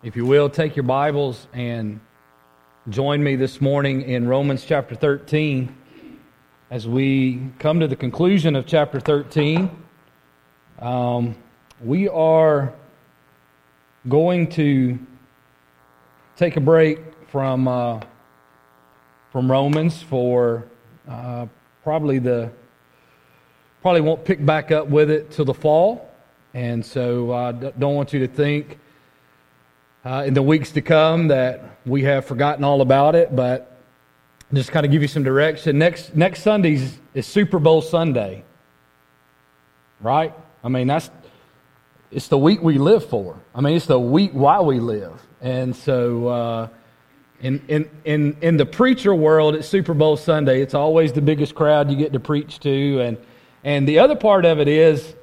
If you will, take your Bibles and join me this morning in Romans chapter 13 as we come to the conclusion of chapter 13. Um, we are going to take a break from, uh, from Romans for uh, probably the probably won't pick back up with it till the fall and so i uh, don't want you to think uh, in the weeks to come that we have forgotten all about it, but just kind of give you some direction. Next next Sunday is Super Bowl Sunday, right? I mean that's it's the week we live for. I mean it's the week why we live, and so. Uh, in, in, in, in the preacher world, it's Super Bowl Sunday. It's always the biggest crowd you get to preach to. And, and the other part of it is,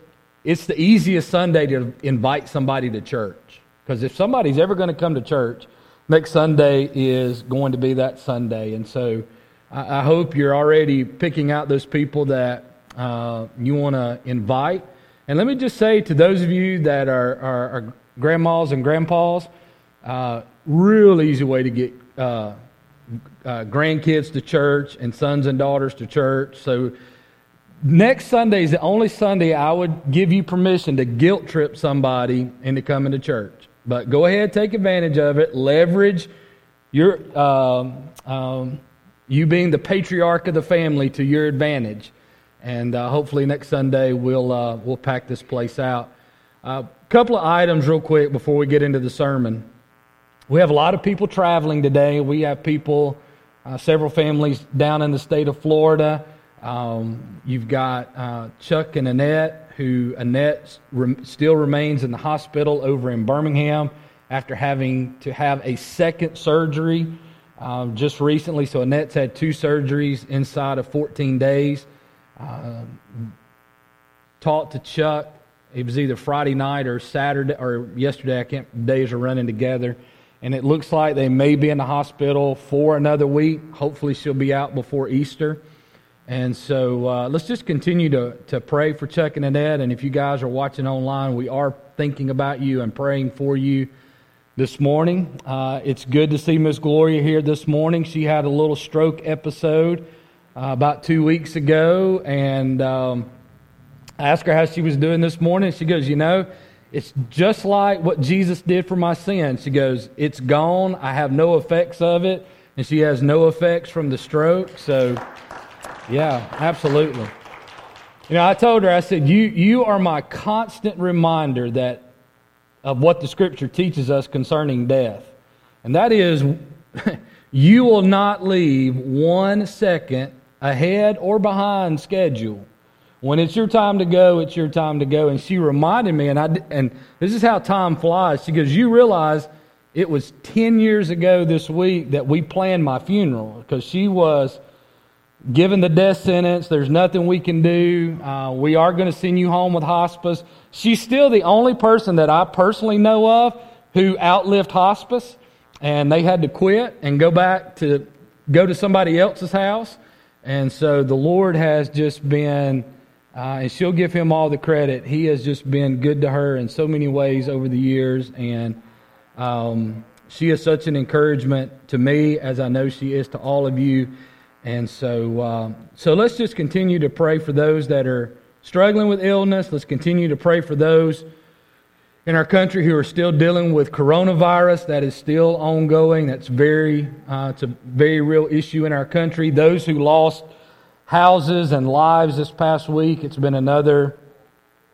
it's the easiest Sunday to invite somebody to church. Because if somebody's ever going to come to church, next Sunday is going to be that Sunday. And so I, I hope you're already picking out those people that uh, you want to invite. And let me just say to those of you that are, are, are grandmas and grandpas, uh, real easy way to get uh, uh grandkids to church and sons and daughters to church. So next Sunday is the only Sunday I would give you permission to guilt trip somebody into coming to church. But go ahead, take advantage of it. Leverage your um, um, you being the patriarch of the family to your advantage. And uh, hopefully next Sunday we'll uh, we'll pack this place out. A uh, couple of items real quick before we get into the sermon. We have a lot of people traveling today. We have people, uh, several families down in the state of Florida. Um, you've got uh, Chuck and Annette who Annette still remains in the hospital over in Birmingham after having to have a second surgery um, just recently. So Annette's had two surgeries inside of 14 days. Uh, talked to Chuck. It was either Friday night or Saturday or yesterday. I can't. Days are running together, and it looks like they may be in the hospital for another week. Hopefully, she'll be out before Easter. And so uh, let's just continue to, to pray for Chuck and Annette. And if you guys are watching online, we are thinking about you and praying for you this morning. Uh, it's good to see Miss Gloria here this morning. She had a little stroke episode uh, about two weeks ago. And um, I asked her how she was doing this morning. She goes, You know, it's just like what Jesus did for my sin. She goes, It's gone. I have no effects of it. And she has no effects from the stroke. So. Yeah, absolutely. You know, I told her, I said, you, you are my constant reminder that of what the scripture teaches us concerning death. And that is, you will not leave one second ahead or behind schedule. When it's your time to go, it's your time to go. And she reminded me, and, I, and this is how time flies. She goes, You realize it was 10 years ago this week that we planned my funeral because she was given the death sentence. There's nothing we can do. Uh, we are going to send you home with hospice. She's still the only person that I personally know of who outlived hospice, and they had to quit and go back to go to somebody else's house. And so the Lord has just been, uh, and she'll give him all the credit. He has just been good to her in so many ways over the years, and um, she is such an encouragement to me, as I know she is to all of you. And so, uh, so let's just continue to pray for those that are struggling with illness. Let's continue to pray for those in our country who are still dealing with coronavirus. That is still ongoing. That's very, uh, it's a very real issue in our country. Those who lost houses and lives this past week. It's been another,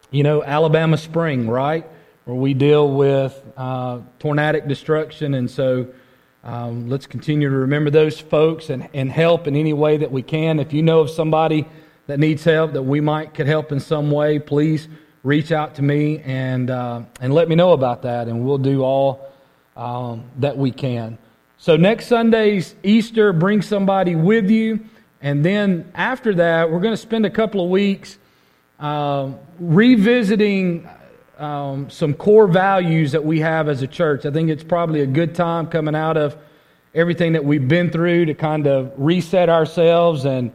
you know, Alabama spring, right? Where we deal with uh, tornadic destruction, and so um, let's continue to remember those folks and, and help in any way that we can. If you know of somebody that needs help that we might could help in some way, please reach out to me and, uh, and let me know about that, and we'll do all um, that we can. So, next Sunday's Easter, bring somebody with you. And then after that, we're going to spend a couple of weeks uh, revisiting um, some core values that we have as a church. I think it's probably a good time coming out of everything that we've been through to kind of reset ourselves and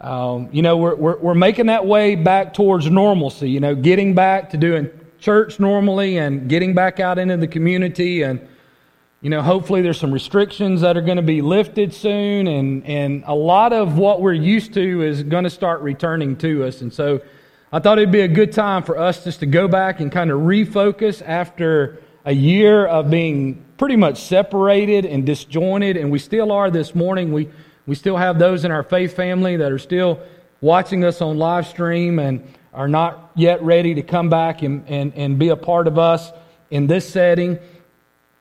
um, you know we're, we're, we're making that way back towards normalcy you know getting back to doing church normally and getting back out into the community and you know, hopefully there's some restrictions that are going to be lifted soon, and, and a lot of what we're used to is going to start returning to us. And so I thought it'd be a good time for us just to go back and kind of refocus after a year of being pretty much separated and disjointed, and we still are this morning. We, we still have those in our faith family that are still watching us on live stream and are not yet ready to come back and, and, and be a part of us in this setting.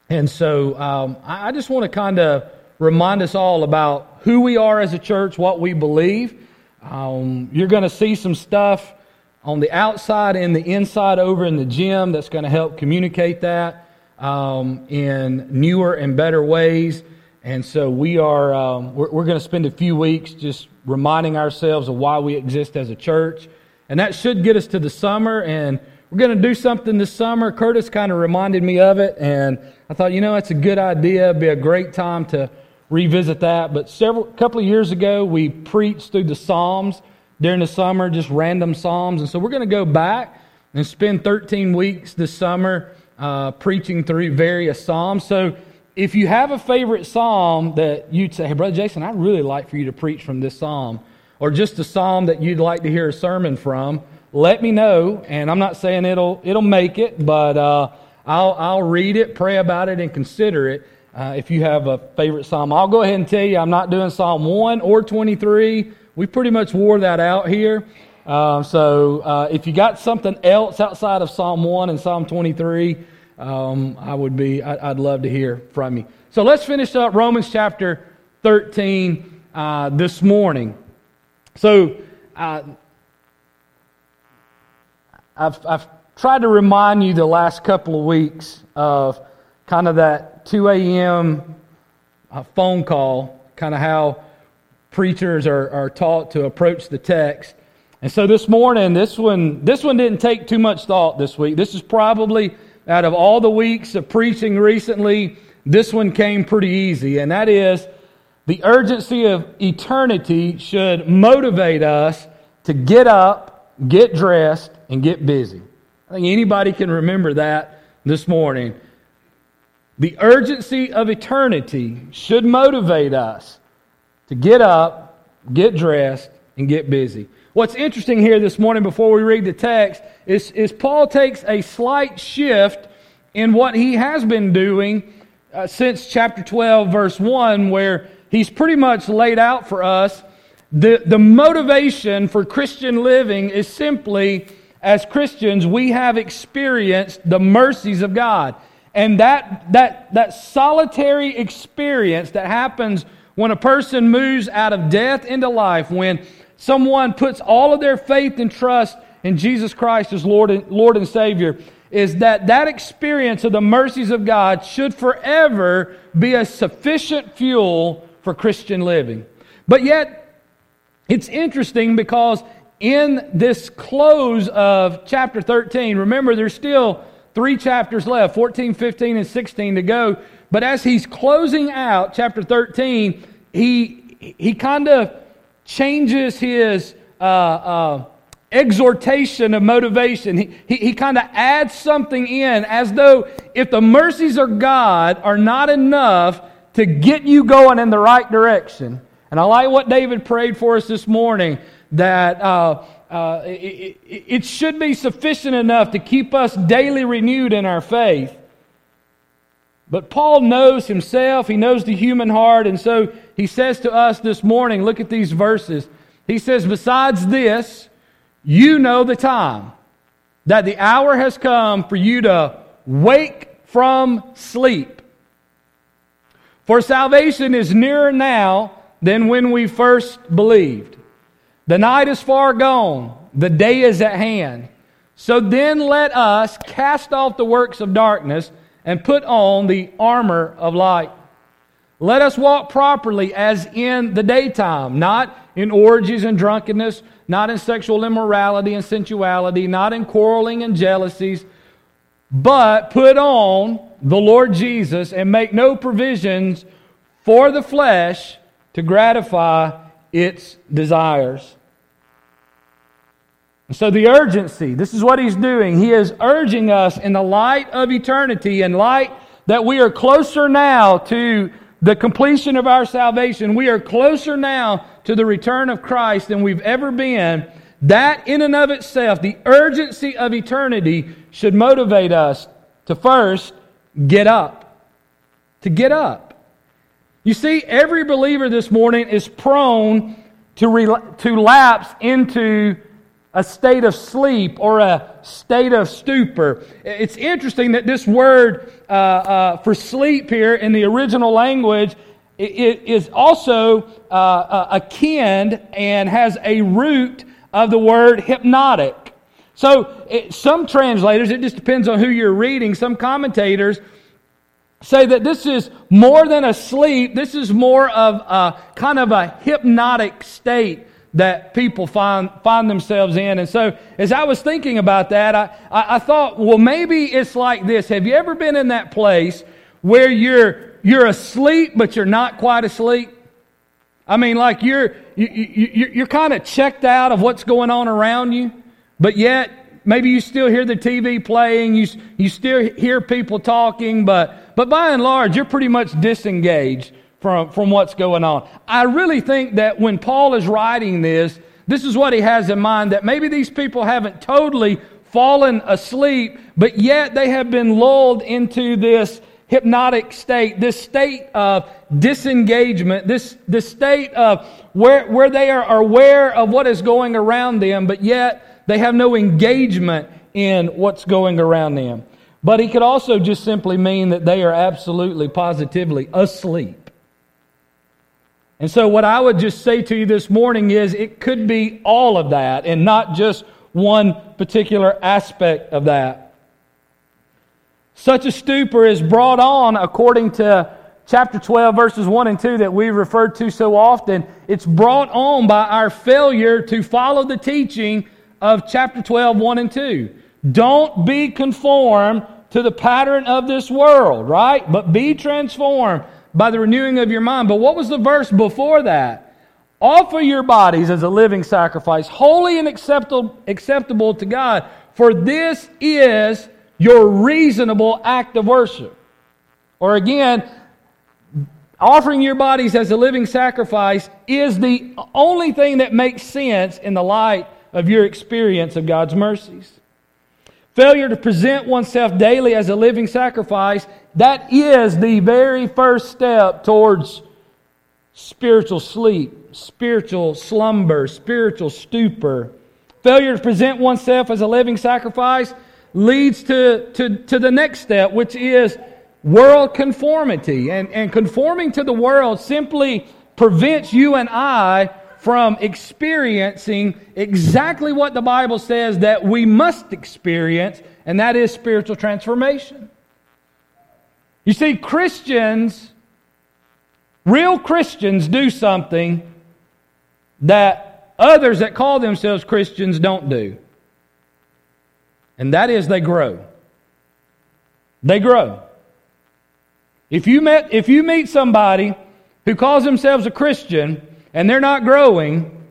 And so um, I just want to kind of remind us all about who we are as a church, what we believe. Um, you're going to see some stuff on the outside and the inside over in the gym that's going to help communicate that um, in newer and better ways. And so we are um, we're, we're going to spend a few weeks just reminding ourselves of why we exist as a church, and that should get us to the summer and we're going to do something this summer. Curtis kind of reminded me of it, and I thought, you know, it's a good idea. It'd be a great time to revisit that. But several, couple of years ago, we preached through the Psalms during the summer, just random Psalms. And so we're going to go back and spend 13 weeks this summer uh, preaching through various Psalms. So if you have a favorite Psalm that you'd say, hey, Brother Jason, I'd really like for you to preach from this Psalm, or just a Psalm that you'd like to hear a sermon from, let me know. And I'm not saying it'll it'll make it, but uh, I'll I'll read it, pray about it, and consider it. Uh, if you have a favorite psalm, I'll go ahead and tell you I'm not doing Psalm one or 23. We pretty much wore that out here. Um, so uh, if you got something else outside of Psalm one and Psalm 23, um, I would be I, would love to hear from you. So let's finish up Romans chapter 13 uh, this morning. So uh, I've, I've tried to remind you the last couple of weeks of kind of that 2 a.m. Uh, phone call, kind of how preachers are, are taught to approach the text. And so this morning, this one, this one didn't take too much thought this week. This is probably out of all the weeks of preaching recently, this one came pretty easy, and that is the urgency of eternity should motivate us to get up, get dressed, and get busy. I think anybody can remember that this morning. The urgency of eternity should motivate us to get up, get dressed, and get busy. What's interesting here this morning before we read the text is, is Paul takes a slight shift in what he has been doing uh, since chapter 12, verse 1, where he's pretty much laid out for us the, the motivation for Christian living is simply as Christians, we have experienced the mercies of God. And that, that, that solitary experience that happens when a person moves out of death into life, when someone puts all of their faith and trust in Jesus Christ as Lord and, Lord and Savior, is that that experience of the mercies of God should forever be a sufficient fuel for Christian living. But yet, it's interesting because in this close of chapter 13, remember there's still three chapters left 14, 15, and 16 to go. But as he's closing out chapter 13, he, he kind of changes his uh, uh, exhortation of motivation. He, he, he kind of adds something in as though if the mercies of God are not enough to get you going in the right direction. And I like what David prayed for us this morning that uh, uh, it, it should be sufficient enough to keep us daily renewed in our faith. But Paul knows himself, he knows the human heart, and so he says to us this morning look at these verses. He says, Besides this, you know the time, that the hour has come for you to wake from sleep. For salvation is nearer now than when we first believed. The night is far gone, the day is at hand. So then let us cast off the works of darkness and put on the armor of light. Let us walk properly as in the daytime, not in orgies and drunkenness, not in sexual immorality and sensuality, not in quarreling and jealousies, but put on the Lord Jesus and make no provisions for the flesh to gratify its desires. And so the urgency, this is what he's doing. He is urging us in the light of eternity, in light that we are closer now to the completion of our salvation. We are closer now to the return of Christ than we've ever been. That, in and of itself, the urgency of eternity should motivate us to first get up. To get up. You see, every believer this morning is prone to, re- to lapse into a state of sleep or a state of stupor. It's interesting that this word uh, uh, for sleep here in the original language it is also uh, uh, akin and has a root of the word hypnotic. So, it, some translators, it just depends on who you're reading, some commentators say that this is more than a sleep, this is more of a kind of a hypnotic state that people find, find themselves in. And so, as I was thinking about that, I, I, I, thought, well, maybe it's like this. Have you ever been in that place where you're, you're asleep, but you're not quite asleep? I mean, like you're, you, you, you're kind of checked out of what's going on around you, but yet maybe you still hear the TV playing, you, you still hear people talking, but, but by and large, you're pretty much disengaged from, from what's going on. I really think that when Paul is writing this, this is what he has in mind that maybe these people haven't totally fallen asleep, but yet they have been lulled into this hypnotic state, this state of disengagement, this, this state of where, where they are aware of what is going around them, but yet they have no engagement in what's going around them. But he could also just simply mean that they are absolutely, positively asleep. And so, what I would just say to you this morning is it could be all of that and not just one particular aspect of that. Such a stupor is brought on according to chapter 12, verses 1 and 2 that we referred to so often. It's brought on by our failure to follow the teaching of chapter 12, 1 and 2. Don't be conformed to the pattern of this world, right? But be transformed by the renewing of your mind. But what was the verse before that? Offer your bodies as a living sacrifice, holy and acceptable, acceptable to God, for this is your reasonable act of worship. Or again, offering your bodies as a living sacrifice is the only thing that makes sense in the light of your experience of God's mercies. Failure to present oneself daily as a living sacrifice, that is the very first step towards spiritual sleep, spiritual slumber, spiritual stupor. Failure to present oneself as a living sacrifice leads to, to, to the next step, which is world conformity. And, and conforming to the world simply prevents you and I from experiencing exactly what the Bible says that we must experience, and that is spiritual transformation. You see, Christians, real Christians, do something that others that call themselves Christians don't do. And that is they grow. They grow. If you, met, if you meet somebody who calls themselves a Christian and they're not growing,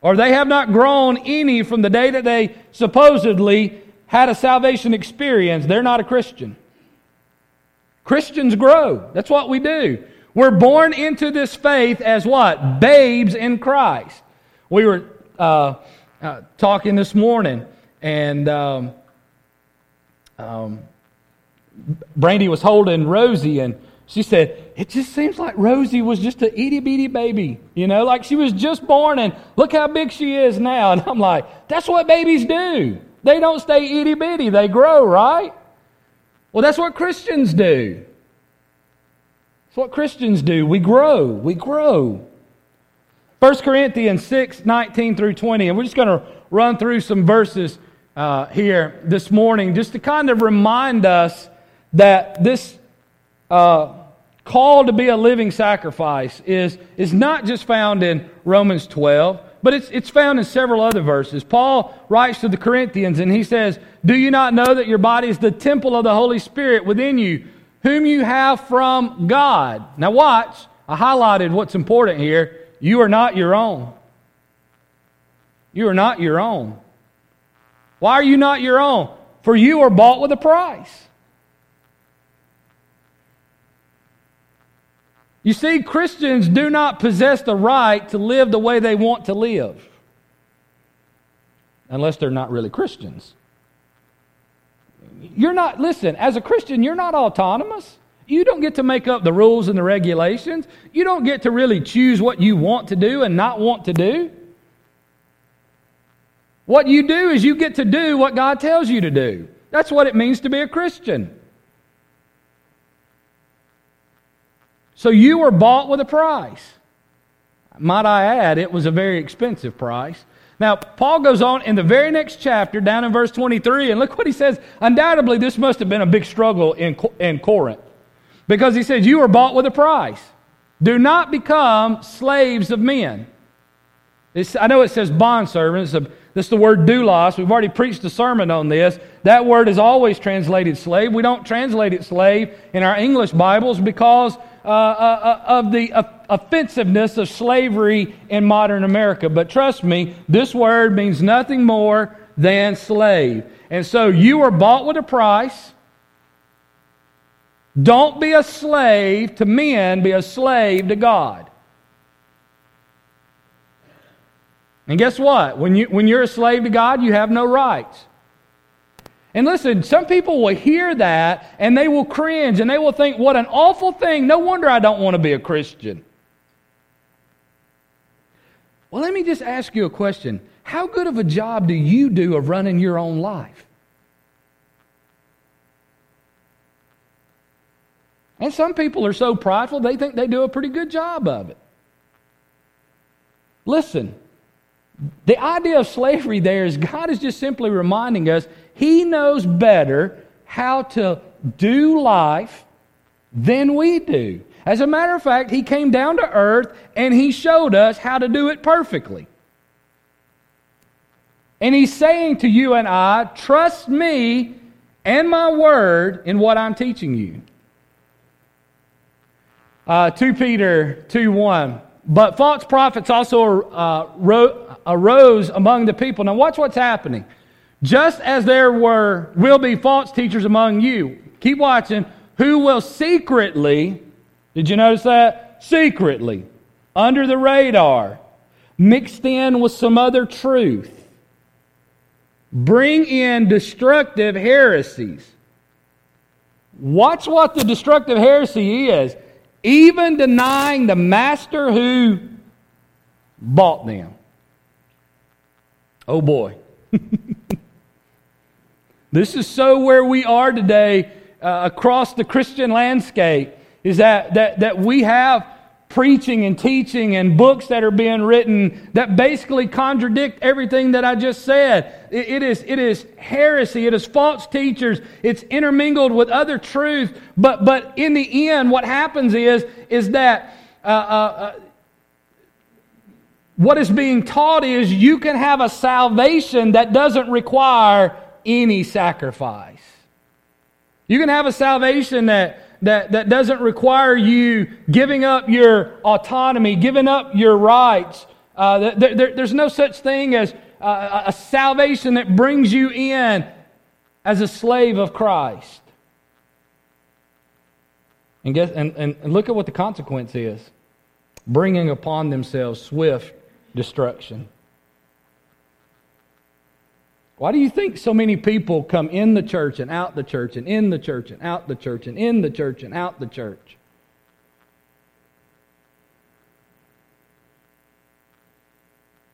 or they have not grown any from the day that they supposedly had a salvation experience, they're not a Christian. Christians grow. That's what we do. We're born into this faith as what? Babes in Christ. We were uh, uh, talking this morning, and um, um, Brandy was holding Rosie, and she said, It just seems like Rosie was just a itty bitty baby, you know, like she was just born and look how big she is now. And I'm like, That's what babies do. They don't stay itty bitty, they grow, right? Well, that's what Christians do. That's what Christians do. We grow, we grow. 1 Corinthians 6 19 through 20, and we're just going to run through some verses uh, here this morning just to kind of remind us that this. Uh, to be a living sacrifice is, is not just found in Romans 12, but it's, it's found in several other verses. Paul writes to the Corinthians and he says, Do you not know that your body is the temple of the Holy Spirit within you, whom you have from God? Now, watch. I highlighted what's important here. You are not your own. You are not your own. Why are you not your own? For you are bought with a price. You see, Christians do not possess the right to live the way they want to live unless they're not really Christians. You're not, listen, as a Christian, you're not autonomous. You don't get to make up the rules and the regulations. You don't get to really choose what you want to do and not want to do. What you do is you get to do what God tells you to do. That's what it means to be a Christian. So you were bought with a price. Might I add, it was a very expensive price. Now, Paul goes on in the very next chapter, down in verse 23, and look what he says. Undoubtedly, this must have been a big struggle in, in Corinth. Because he says, You were bought with a price. Do not become slaves of men. It's, I know it says bondservants. This is the word doulos. We've already preached a sermon on this. That word is always translated slave. We don't translate it slave in our English Bibles because uh, uh, uh of the offensiveness of slavery in modern America. But trust me, this word means nothing more than slave. And so you are bought with a price. Don't be a slave to men, be a slave to God. And guess what? When, you, when you're a slave to God, you have no rights. And listen, some people will hear that and they will cringe and they will think, what an awful thing. No wonder I don't want to be a Christian. Well, let me just ask you a question. How good of a job do you do of running your own life? And some people are so prideful, they think they do a pretty good job of it. Listen, the idea of slavery there is God is just simply reminding us He knows better how to do life than we do. As a matter of fact, He came down to earth and He showed us how to do it perfectly. And He's saying to you and I, trust me and my word in what I'm teaching you. Uh, 2 Peter 2 1. But false prophets also uh, ro- arose among the people. Now, watch what's happening. Just as there were will be false teachers among you, keep watching, who will secretly, did you notice that? Secretly, under the radar, mixed in with some other truth, bring in destructive heresies. Watch what the destructive heresy is even denying the master who bought them. Oh boy. this is so where we are today uh, across the Christian landscape is that, that, that we have preaching and teaching and books that are being written that basically contradict everything that I just said. It, it, is, it is heresy, it is false teachers, it's intermingled with other truth. But, but in the end, what happens is, is that uh, uh, uh, what is being taught is you can have a salvation that doesn't require any sacrifice. You can have a salvation that that, that doesn't require you giving up your autonomy, giving up your rights. Uh, there, there, there's no such thing as uh, a salvation that brings you in as a slave of Christ. And, guess, and, and look at what the consequence is bringing upon themselves swift destruction. Why do you think so many people come in the church and out the church and in the church and out the church and in the church and out the church?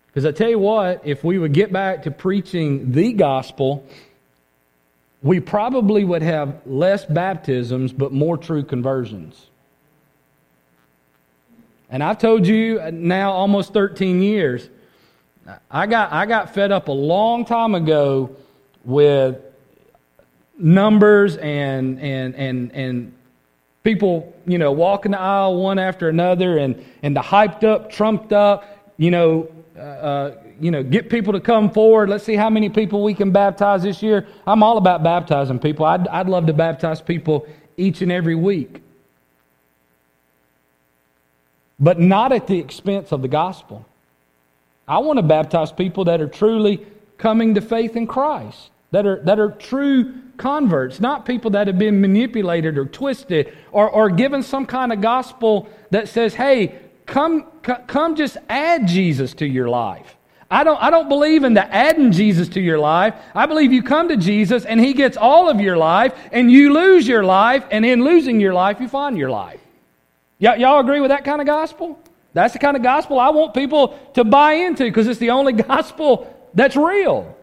Because I tell you what, if we would get back to preaching the gospel, we probably would have less baptisms but more true conversions. And I've told you now almost 13 years I got, I got fed up a long time ago with numbers and, and, and, and people, you know, walking the aisle one after another and, and the hyped up, trumped up, you know, uh, uh, you know, get people to come forward. Let's see how many people we can baptize this year. I'm all about baptizing people. I'd, I'd love to baptize people each and every week. But not at the expense of the gospel. I want to baptize people that are truly coming to faith in Christ, that are, that are true converts, not people that have been manipulated or twisted or, or given some kind of gospel that says, hey, come, come just add Jesus to your life. I don't, I don't believe in the adding Jesus to your life. I believe you come to Jesus and He gets all of your life and you lose your life, and in losing your life, you find your life. Y- y'all agree with that kind of gospel? That's the kind of gospel I want people to buy into because it's the only gospel that's real.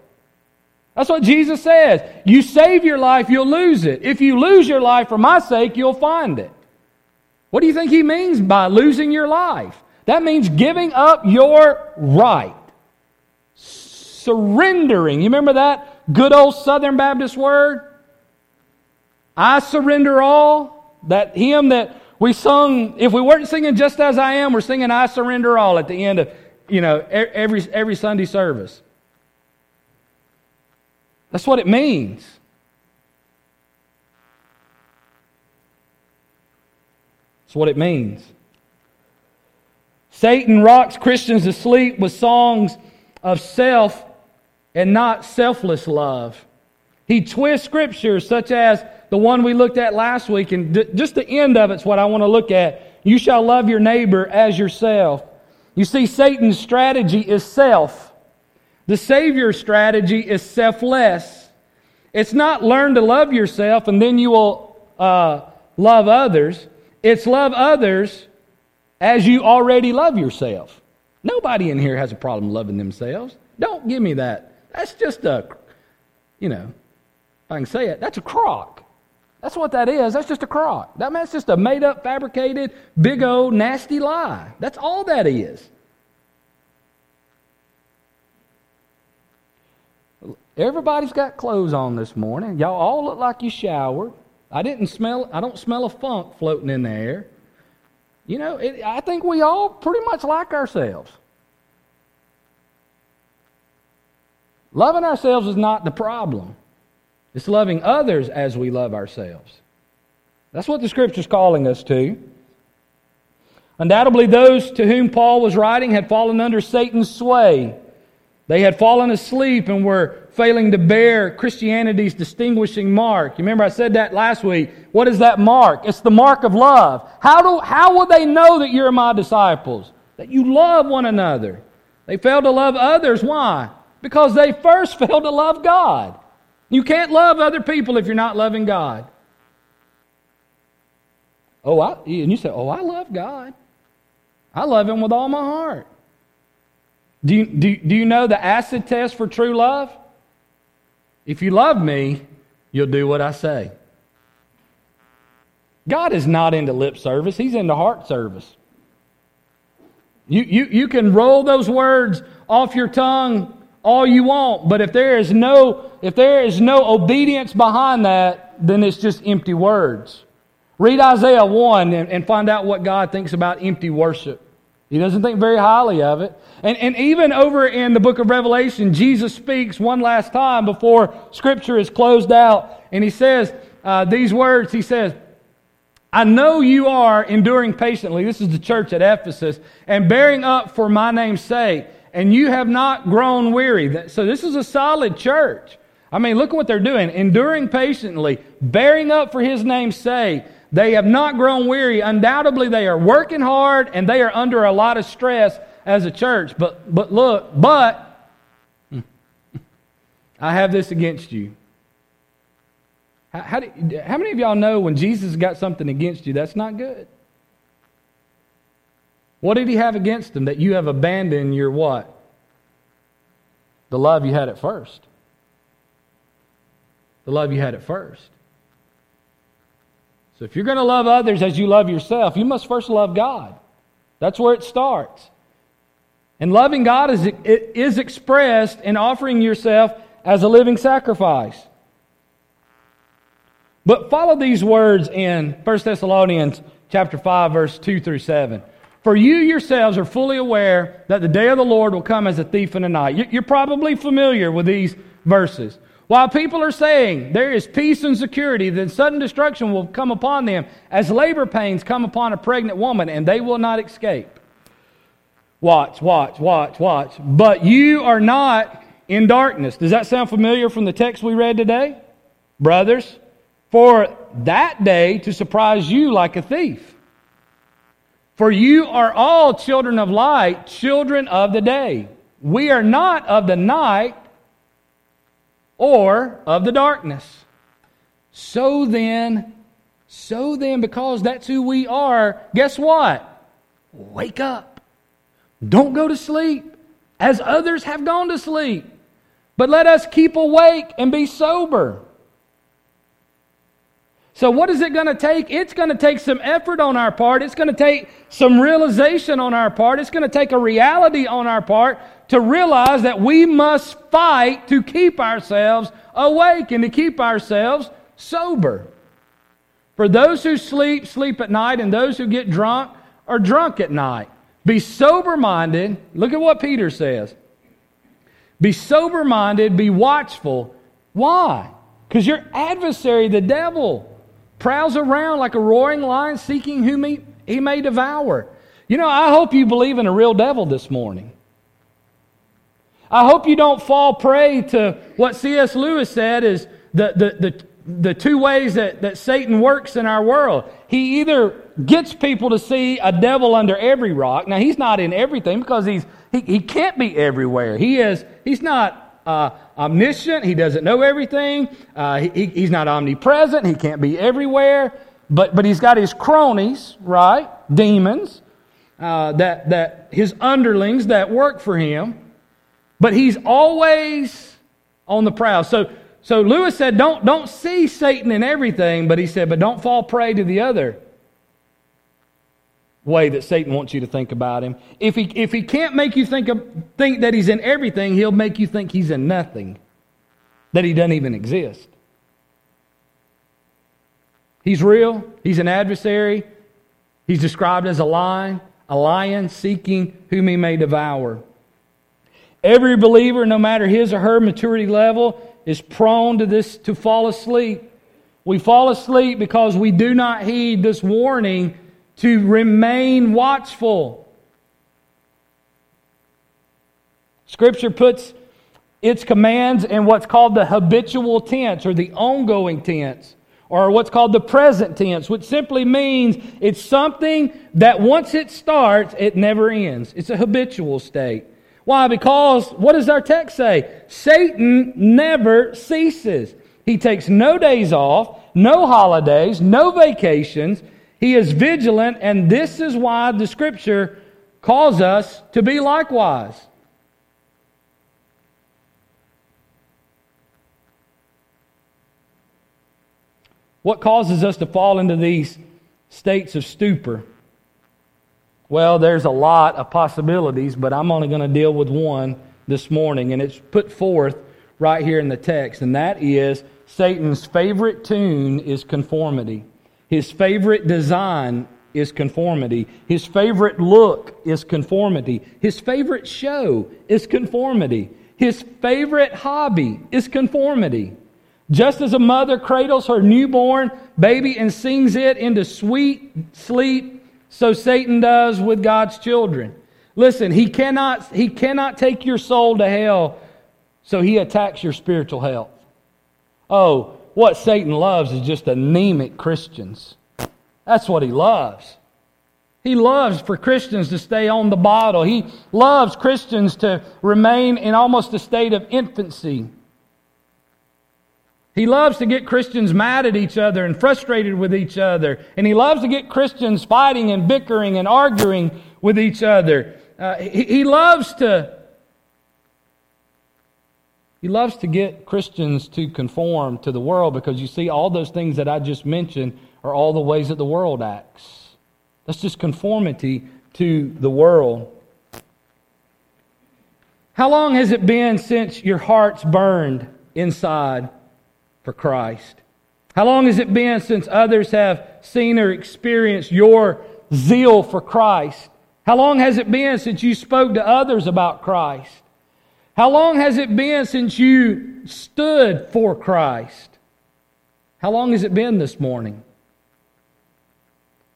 That's what Jesus says. You save your life, you'll lose it. If you lose your life for my sake, you'll find it. What do you think he means by losing your life? That means giving up your right surrendering. You remember that good old Southern Baptist word? I surrender all. That hymn that we sung, if we weren't singing just as I am, we're singing I surrender all at the end of, you know, every, every Sunday service. That's what it means. That's what it means. Satan rocks Christians to sleep with songs of self and not selfless love. He twists scriptures such as the one we looked at last week, and just the end of it's what I want to look at. You shall love your neighbor as yourself. You see, Satan's strategy is self. The Savior's strategy is selfless. It's not learn to love yourself and then you will uh, love others. It's love others as you already love yourself. Nobody in here has a problem loving themselves. Don't give me that. That's just a, you know, I can say it, that's a crock. That's what that is. That's just a crock. That, that's just a made up, fabricated, big old, nasty lie. That's all that is. Everybody's got clothes on this morning. Y'all all look like you showered. I didn't smell, I don't smell a funk floating in the air. You know, it, I think we all pretty much like ourselves. Loving ourselves is not the problem. It's loving others as we love ourselves. That's what the scripture's calling us to. Undoubtedly, those to whom Paul was writing had fallen under Satan's sway. They had fallen asleep and were failing to bear Christianity's distinguishing mark. You remember I said that last week. What is that mark? It's the mark of love. How, do, how will they know that you're my disciples? That you love one another. They failed to love others. Why? Because they first failed to love God. You can't love other people if you're not loving God. Oh, I, and you say, Oh, I love God. I love Him with all my heart. Do you, do, do you know the acid test for true love? If you love me, you'll do what I say. God is not into lip service, He's into heart service. You, you, you can roll those words off your tongue all you want, but if there is no if there is no obedience behind that, then it's just empty words. Read Isaiah 1 and, and find out what God thinks about empty worship. He doesn't think very highly of it. And, and even over in the book of Revelation, Jesus speaks one last time before Scripture is closed out. And he says uh, these words He says, I know you are enduring patiently. This is the church at Ephesus, and bearing up for my name's sake and you have not grown weary. So this is a solid church. I mean, look at what they're doing. Enduring patiently, bearing up for his name's sake. They have not grown weary. Undoubtedly, they are working hard and they are under a lot of stress as a church. But, but look, but I have this against you. How, how, do, how many of y'all know when Jesus got something against you, that's not good? What did he have against them? That you have abandoned your what? The love you had at first. The love you had at first. So if you're going to love others as you love yourself, you must first love God. That's where it starts. And loving God is, is expressed in offering yourself as a living sacrifice. But follow these words in 1 Thessalonians chapter 5 verse 2 through 7. For you yourselves are fully aware that the day of the Lord will come as a thief in the night. You're probably familiar with these verses. While people are saying there is peace and security, then sudden destruction will come upon them as labor pains come upon a pregnant woman, and they will not escape. Watch, watch, watch, watch. But you are not in darkness. Does that sound familiar from the text we read today? brothers, for that day to surprise you like a thief. For you are all children of light, children of the day. We are not of the night or of the darkness. So then, so then, because that's who we are, guess what? Wake up. Don't go to sleep as others have gone to sleep. But let us keep awake and be sober. So, what is it going to take? It's going to take some effort on our part. It's going to take some realization on our part. It's going to take a reality on our part to realize that we must fight to keep ourselves awake and to keep ourselves sober. For those who sleep, sleep at night, and those who get drunk are drunk at night. Be sober minded. Look at what Peter says. Be sober minded, be watchful. Why? Because your adversary, the devil, prowls around like a roaring lion seeking whom he, he may devour. You know, I hope you believe in a real devil this morning. I hope you don't fall prey to what C.S. Lewis said is the, the, the, the two ways that, that Satan works in our world. He either gets people to see a devil under every rock. Now, he's not in everything because he's, he, he can't be everywhere. He is, he's not uh, omniscient. He doesn't know everything. Uh, he, he's not omnipresent. He can't be everywhere. But, but he's got his cronies, right? Demons, uh, that, that his underlings that work for him. But he's always on the prowl. So, so Lewis said, don't, don't see Satan in everything, but he said, but don't fall prey to the other way that Satan wants you to think about him. If he, if he can't make you think, of, think that he's in everything, he'll make you think he's in nothing, that he doesn't even exist. He's real, he's an adversary, he's described as a lion, a lion seeking whom he may devour. Every believer, no matter his or her maturity level, is prone to this to fall asleep. We fall asleep because we do not heed this warning to remain watchful. Scripture puts its commands in what's called the habitual tense or the ongoing tense or what's called the present tense, which simply means it's something that once it starts, it never ends. It's a habitual state. Why? Because what does our text say? Satan never ceases. He takes no days off, no holidays, no vacations. He is vigilant, and this is why the scripture calls us to be likewise. What causes us to fall into these states of stupor? Well, there's a lot of possibilities, but I'm only going to deal with one this morning, and it's put forth right here in the text, and that is Satan's favorite tune is conformity. His favorite design is conformity. His favorite look is conformity. His favorite show is conformity. His favorite hobby is conformity. Just as a mother cradles her newborn baby and sings it into sweet sleep, so Satan does with God's children. Listen, he cannot, he cannot take your soul to hell, so he attacks your spiritual health. Oh, what Satan loves is just anemic Christians. That's what he loves. He loves for Christians to stay on the bottle. He loves Christians to remain in almost a state of infancy. He loves to get Christians mad at each other and frustrated with each other. And he loves to get Christians fighting and bickering and arguing with each other. Uh, he, he loves to he loves to get Christians to conform to the world because you see, all those things that I just mentioned are all the ways that the world acts. That's just conformity to the world. How long has it been since your heart's burned inside for Christ? How long has it been since others have seen or experienced your zeal for Christ? How long has it been since you spoke to others about Christ? How long has it been since you stood for Christ? How long has it been this morning?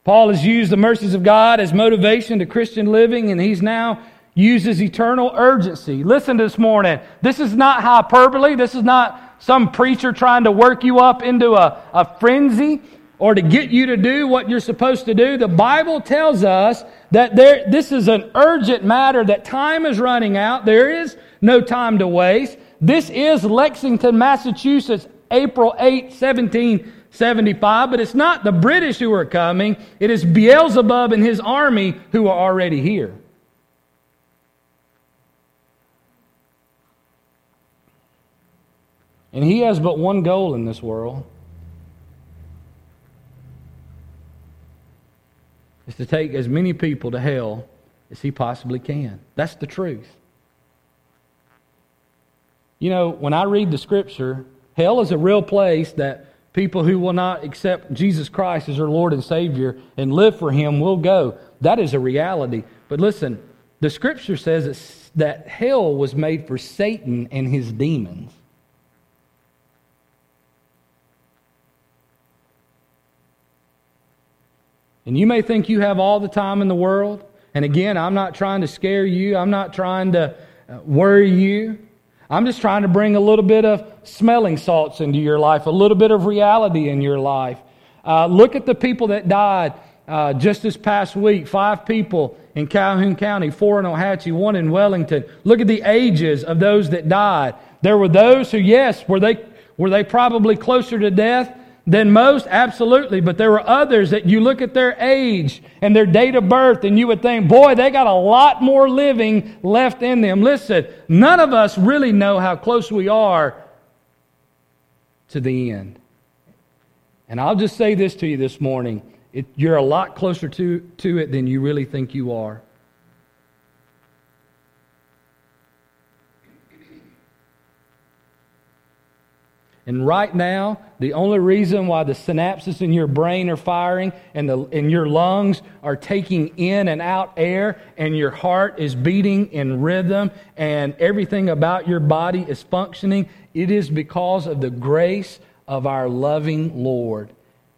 Paul has used the mercies of God as motivation to Christian living, and he's now uses eternal urgency. Listen this morning. This is not hyperbole. This is not some preacher trying to work you up into a, a frenzy or to get you to do what you're supposed to do. The Bible tells us that there, this is an urgent matter, that time is running out. There is no time to waste. This is Lexington, Massachusetts, April 8, 1775, but it's not the British who are coming. It is Beelzebub and his army who are already here. And he has but one goal in this world is to take as many people to hell as he possibly can. That's the truth. You know, when I read the scripture, hell is a real place that people who will not accept Jesus Christ as their Lord and Savior and live for him will go. That is a reality. But listen, the scripture says that hell was made for Satan and his demons. And you may think you have all the time in the world. And again, I'm not trying to scare you, I'm not trying to uh, worry you. I'm just trying to bring a little bit of smelling salts into your life, a little bit of reality in your life. Uh, look at the people that died uh, just this past week five people in Calhoun County, four in Ohatchee, one in Wellington. Look at the ages of those that died. There were those who, yes, were they, were they probably closer to death? Than most? Absolutely. But there were others that you look at their age and their date of birth and you would think, boy, they got a lot more living left in them. Listen, none of us really know how close we are to the end. And I'll just say this to you this morning it, you're a lot closer to, to it than you really think you are. And right now, the only reason why the synapses in your brain are firing and, the, and your lungs are taking in and out air and your heart is beating in rhythm and everything about your body is functioning, it is because of the grace of our loving Lord.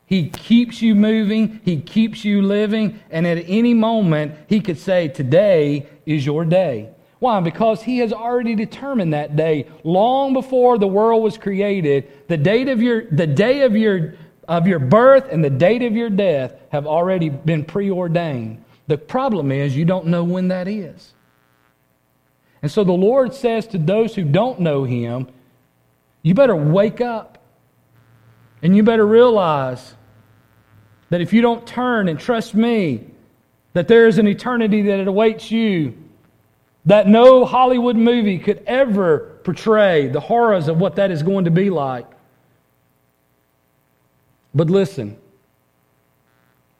He keeps you moving, He keeps you living, and at any moment, He could say, Today is your day. Why? Because he has already determined that day long before the world was created. The date of your, the day of your, of your birth and the date of your death have already been preordained. The problem is you don't know when that is. And so the Lord says to those who don't know him, you better wake up. And you better realize that if you don't turn and trust me, that there is an eternity that awaits you that no Hollywood movie could ever portray the horrors of what that is going to be like. But listen,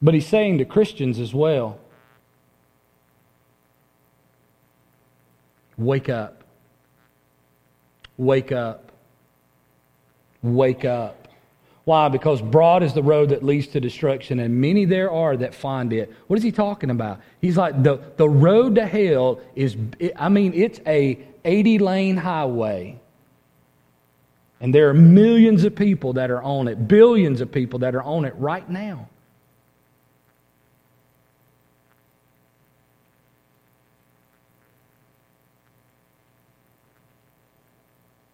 but he's saying to Christians as well wake up. Wake up. Wake up. Why? Because broad is the road that leads to destruction, and many there are that find it. What is he talking about? He's like, the, the road to hell is, I mean, it's a 80 lane highway. And there are millions of people that are on it, billions of people that are on it right now.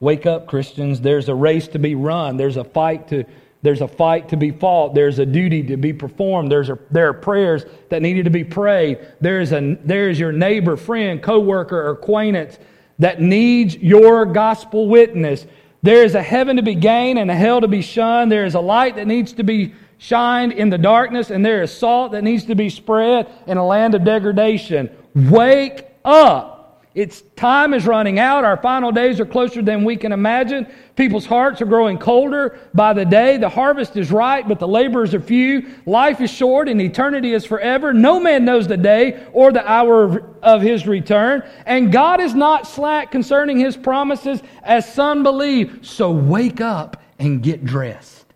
Wake up, Christians. There's a race to be run. There's a fight to, there's a fight to be fought. There's a duty to be performed. There's a, there are prayers that needed to be prayed. There is, a, there is your neighbor, friend, coworker, or acquaintance that needs your gospel witness. There is a heaven to be gained and a hell to be shunned. There is a light that needs to be shined in the darkness, and there is salt that needs to be spread in a land of degradation. Wake up. Its time is running out. Our final days are closer than we can imagine. People's hearts are growing colder by the day. The harvest is ripe, but the laborers are few. Life is short and eternity is forever. No man knows the day or the hour of his return. And God is not slack concerning his promises, as some believe. So wake up and get dressed.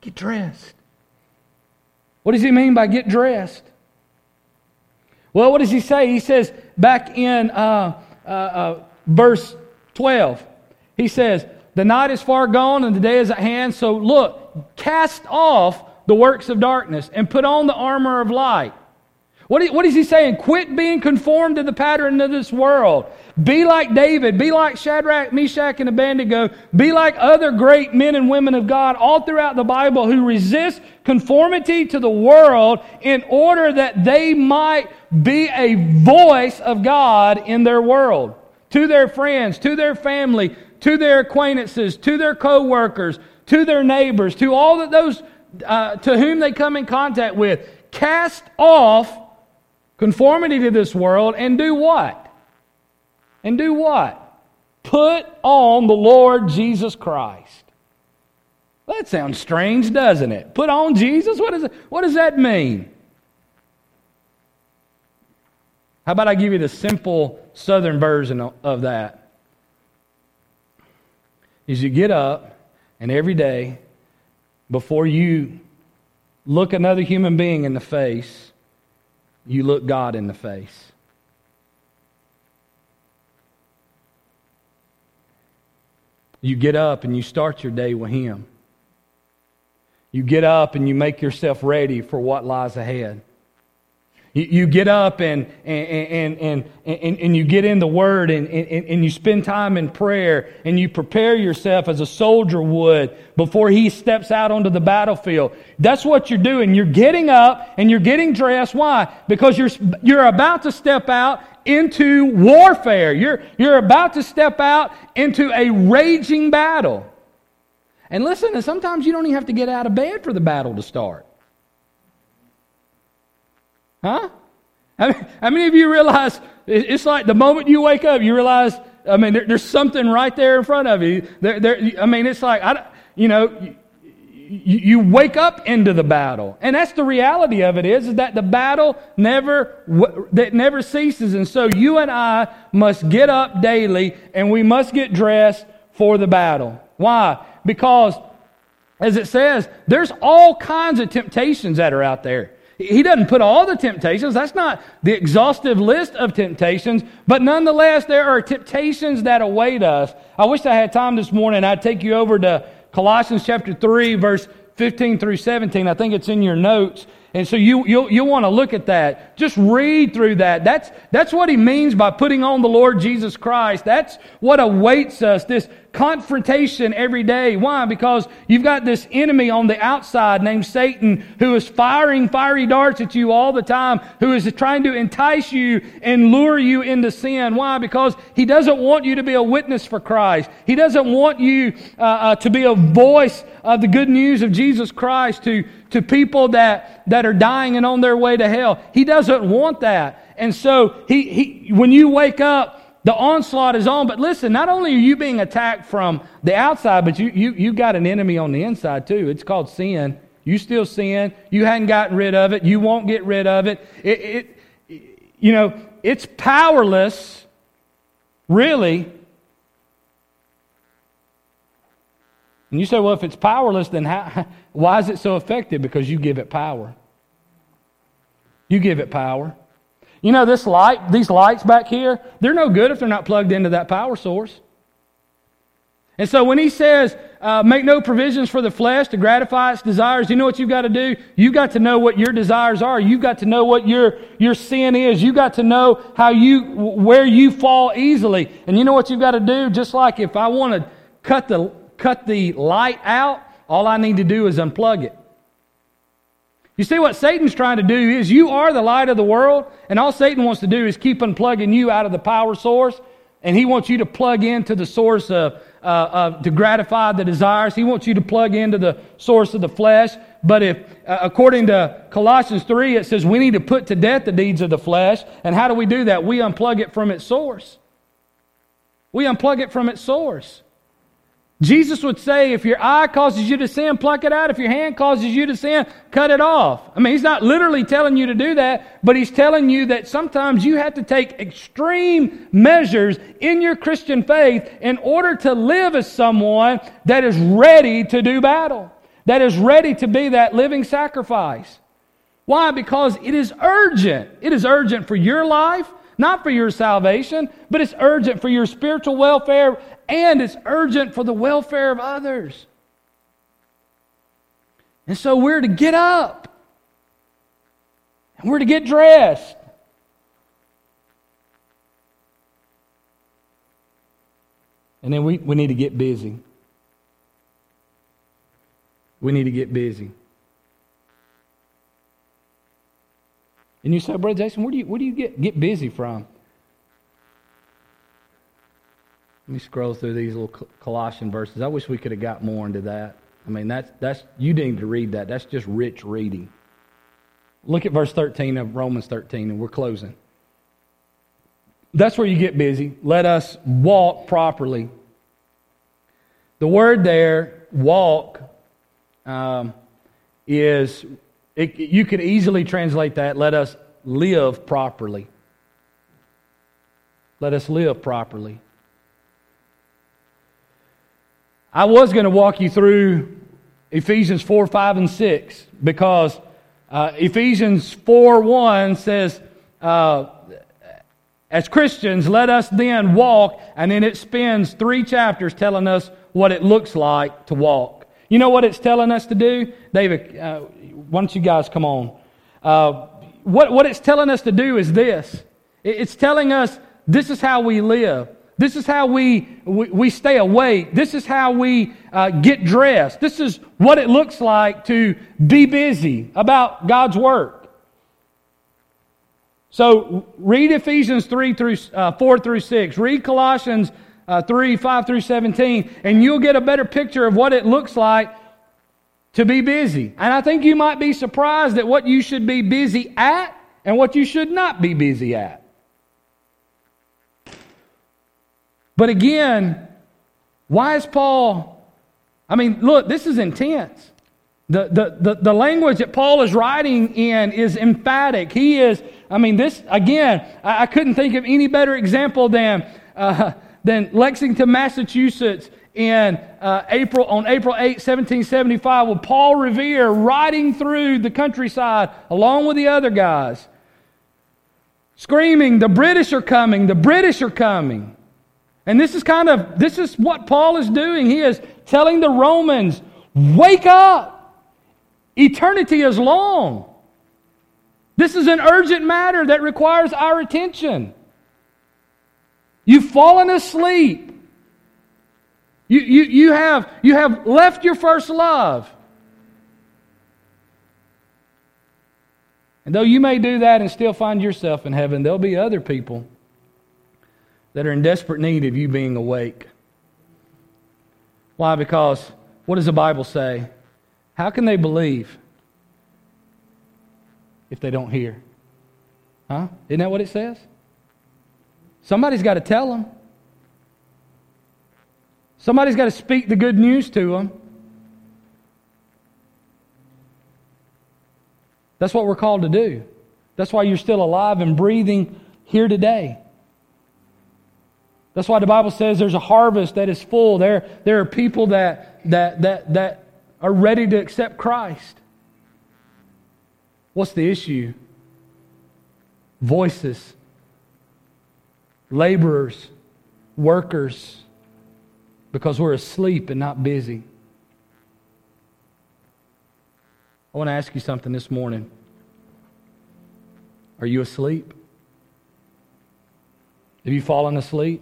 Get dressed. What does he mean by get dressed? Well, what does he say? He says back in uh, uh, uh, verse 12, he says, The night is far gone and the day is at hand. So look, cast off the works of darkness and put on the armor of light. What, what is he saying? Quit being conformed to the pattern of this world. Be like David. Be like Shadrach, Meshach, and Abednego. Be like other great men and women of God all throughout the Bible who resist conformity to the world in order that they might be a voice of God in their world. To their friends, to their family, to their acquaintances, to their co-workers, to their neighbors, to all of those uh, to whom they come in contact with. Cast off conformity to this world and do what? And do what? Put on the Lord Jesus Christ. That sounds strange, doesn't it? Put on Jesus? What, is it, what does that mean? How about I give you the simple southern version of that? Is you get up and every day before you look another human being in the face, you look God in the face. You get up and you start your day with Him. You get up and you make yourself ready for what lies ahead. You, get up and, and, and, and, and, you get in the Word and, and, and you spend time in prayer and you prepare yourself as a soldier would before he steps out onto the battlefield. That's what you're doing. You're getting up and you're getting dressed. Why? Because you're, you're about to step out into warfare. You're, you're about to step out into a raging battle. And listen, sometimes you don't even have to get out of bed for the battle to start. Huh? I mean how many of you realize it's like the moment you wake up, you realize, I mean, there, there's something right there in front of you. There, there, I mean, it's like, I, you know, you, you wake up into the battle. And that's the reality of it is, is that the battle never, that never ceases. And so you and I must get up daily and we must get dressed for the battle. Why? Because, as it says, there's all kinds of temptations that are out there. He doesn't put all the temptations. That's not the exhaustive list of temptations. But nonetheless, there are temptations that await us. I wish I had time this morning. I'd take you over to Colossians chapter 3, verse 15 through 17. I think it's in your notes. And so you, you'll, you'll want to look at that. Just read through that. That's, that's what he means by putting on the Lord Jesus Christ. That's what awaits us, this confrontation every day. Why? Because you've got this enemy on the outside named Satan who is firing fiery darts at you all the time, who is trying to entice you and lure you into sin. Why? Because he doesn't want you to be a witness for Christ. He doesn't want you uh, uh, to be a voice of the good news of Jesus Christ to, to people that, that are dying and on their way to hell. He doesn't want that. And so he, he, when you wake up, the onslaught is on. But listen, not only are you being attacked from the outside, but you, you, you got an enemy on the inside too. It's called sin. You still sin. You hadn't gotten rid of it. You won't get rid of it. It, it you know, it's powerless, really. And you say, well, if it's powerless, then how, why is it so effective? Because you give it power. You give it power. You know, this light, these lights back here, they're no good if they're not plugged into that power source. And so when he says, uh, make no provisions for the flesh to gratify its desires, you know what you've got to do? You've got to know what your desires are. You've got to know what your, your sin is. You've got to know how you, where you fall easily. And you know what you've got to do? Just like if I want to cut the, cut the light out, all I need to do is unplug it. You see, what Satan's trying to do is you are the light of the world, and all Satan wants to do is keep unplugging you out of the power source, and he wants you to plug into the source of, uh, to gratify the desires. He wants you to plug into the source of the flesh. But if, uh, according to Colossians 3, it says we need to put to death the deeds of the flesh. And how do we do that? We unplug it from its source. We unplug it from its source. Jesus would say, if your eye causes you to sin, pluck it out. If your hand causes you to sin, cut it off. I mean, he's not literally telling you to do that, but he's telling you that sometimes you have to take extreme measures in your Christian faith in order to live as someone that is ready to do battle, that is ready to be that living sacrifice. Why? Because it is urgent. It is urgent for your life, not for your salvation, but it's urgent for your spiritual welfare and it's urgent for the welfare of others. And so we're to get up And we're to get dressed. And then we, we need to get busy. We need to get busy. And you say, Brother Jason, where do you, where do you get, get busy from? Let me scroll through these little Colossian verses. I wish we could have got more into that. I mean, that's, that's, you need to read that. That's just rich reading. Look at verse 13 of Romans 13, and we're closing. That's where you get busy. Let us walk properly. The word there, walk, um, is, it, you could easily translate that, let us live properly. Let us live properly. I was going to walk you through Ephesians 4, 5, and 6 because uh, Ephesians 4 1 says, uh, as Christians, let us then walk, and then it spends three chapters telling us what it looks like to walk. You know what it's telling us to do? David, uh, why don't you guys come on? Uh, what, what it's telling us to do is this it's telling us this is how we live. This is how we, we, we stay awake. This is how we uh, get dressed. This is what it looks like to be busy about God's work. So read Ephesians 3 through, uh, 4 through 6. Read Colossians uh, 3, 5 through 17, and you'll get a better picture of what it looks like to be busy. And I think you might be surprised at what you should be busy at and what you should not be busy at. But again, why is Paul? I mean, look, this is intense. The, the, the, the, language that Paul is writing in is emphatic. He is, I mean, this, again, I, I couldn't think of any better example than, uh, than Lexington, Massachusetts in uh, April, on April 8, 1775, with Paul Revere riding through the countryside along with the other guys, screaming, The British are coming, the British are coming. And this is kind of, this is what Paul is doing. He is telling the Romans, wake up. Eternity is long. This is an urgent matter that requires our attention. You've fallen asleep. You, you, you, have, you have left your first love. And though you may do that and still find yourself in heaven, there'll be other people that are in desperate need of you being awake. Why? Because what does the Bible say? How can they believe if they don't hear? Huh? Isn't that what it says? Somebody's got to tell them. Somebody's got to speak the good news to them. That's what we're called to do. That's why you're still alive and breathing here today. That's why the Bible says there's a harvest that is full. There, there are people that, that, that, that are ready to accept Christ. What's the issue? Voices, laborers, workers, because we're asleep and not busy. I want to ask you something this morning. Are you asleep? Have you fallen asleep?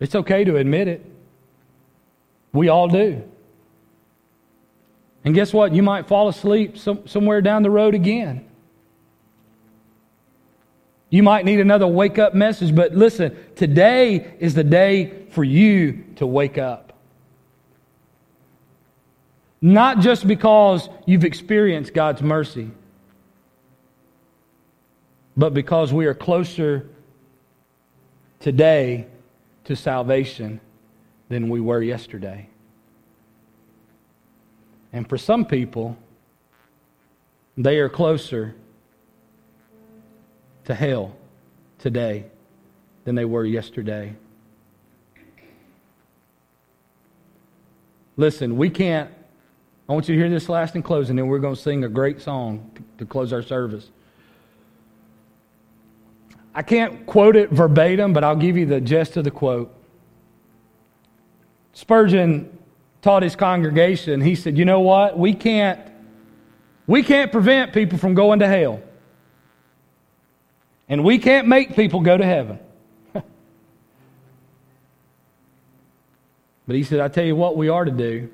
It's okay to admit it. We all do. And guess what? You might fall asleep some, somewhere down the road again. You might need another wake up message, but listen, today is the day for you to wake up. Not just because you've experienced God's mercy, but because we are closer today to salvation than we were yesterday. And for some people, they are closer to hell today than they were yesterday. Listen, we can't. I want you to hear this last in closing, and we're going to sing a great song to, to close our service. I can't quote it verbatim, but I'll give you the gist of the quote. Spurgeon taught his congregation, he said, You know what? We can't, We can't prevent people from going to hell. And we can't make people go to heaven. but he said, I tell you what we are to do.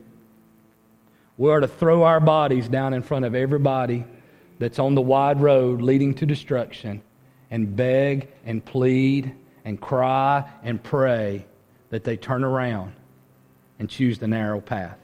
We are to throw our bodies down in front of everybody that's on the wide road leading to destruction and beg and plead and cry and pray that they turn around and choose the narrow path.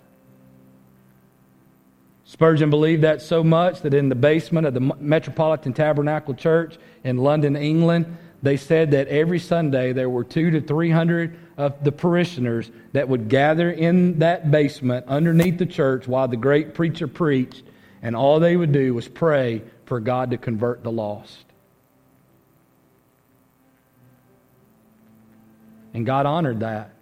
Spurgeon believed that so much that in the basement of the Metropolitan Tabernacle Church in London, England, they said that every Sunday there were two to three hundred of the parishioners that would gather in that basement underneath the church while the great preacher preached, and all they would do was pray for God to convert the lost. And God honored that.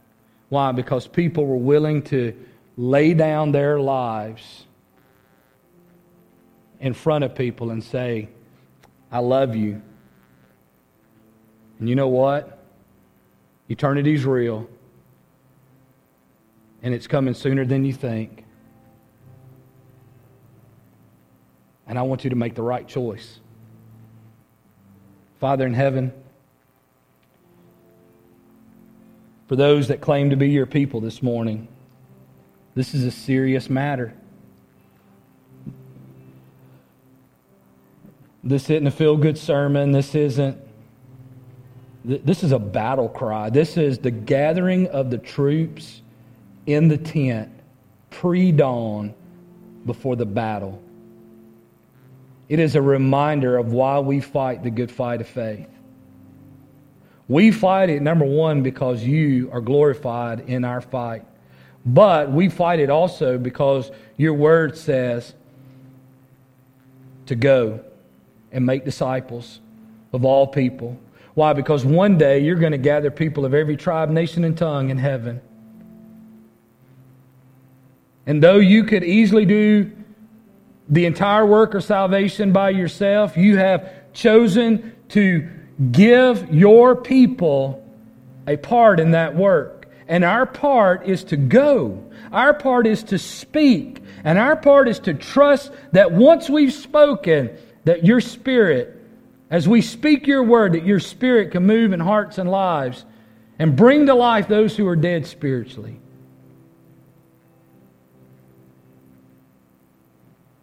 Why? Because people were willing to lay down their lives in front of people and say, I love you. And you know what? Eternity's real. And it's coming sooner than you think. And I want you to make the right choice. Father in heaven, for those that claim to be your people this morning, this is a serious matter. This isn't a feel good sermon. This isn't. This is a battle cry. This is the gathering of the troops in the tent pre dawn before the battle. It is a reminder of why we fight the good fight of faith. We fight it, number one, because you are glorified in our fight. But we fight it also because your word says to go and make disciples of all people. Why? Because one day you're going to gather people of every tribe, nation, and tongue in heaven. And though you could easily do the entire work of salvation by yourself, you have chosen to give your people a part in that work. And our part is to go. Our part is to speak. And our part is to trust that once we've spoken, that your spirit, as we speak your word, that your spirit can move in hearts and lives and bring to life those who are dead spiritually.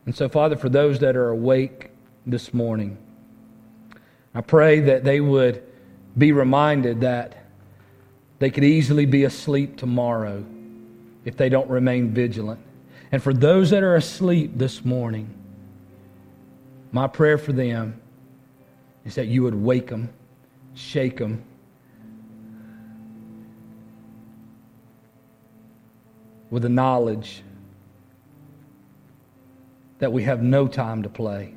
And so, Father, for those that are awake this morning, I pray that they would be reminded that they could easily be asleep tomorrow if they don't remain vigilant. And for those that are asleep this morning, my prayer for them is that you would wake them, shake them, with the knowledge that we have no time to play.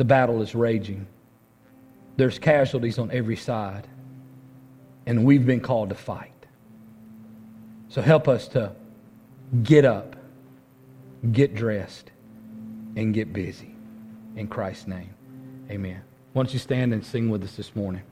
The battle is raging. There's casualties on every side, and we've been called to fight. So help us to get up get dressed, and get busy. In Christ's name, amen. Why don't you stand and sing with us this morning?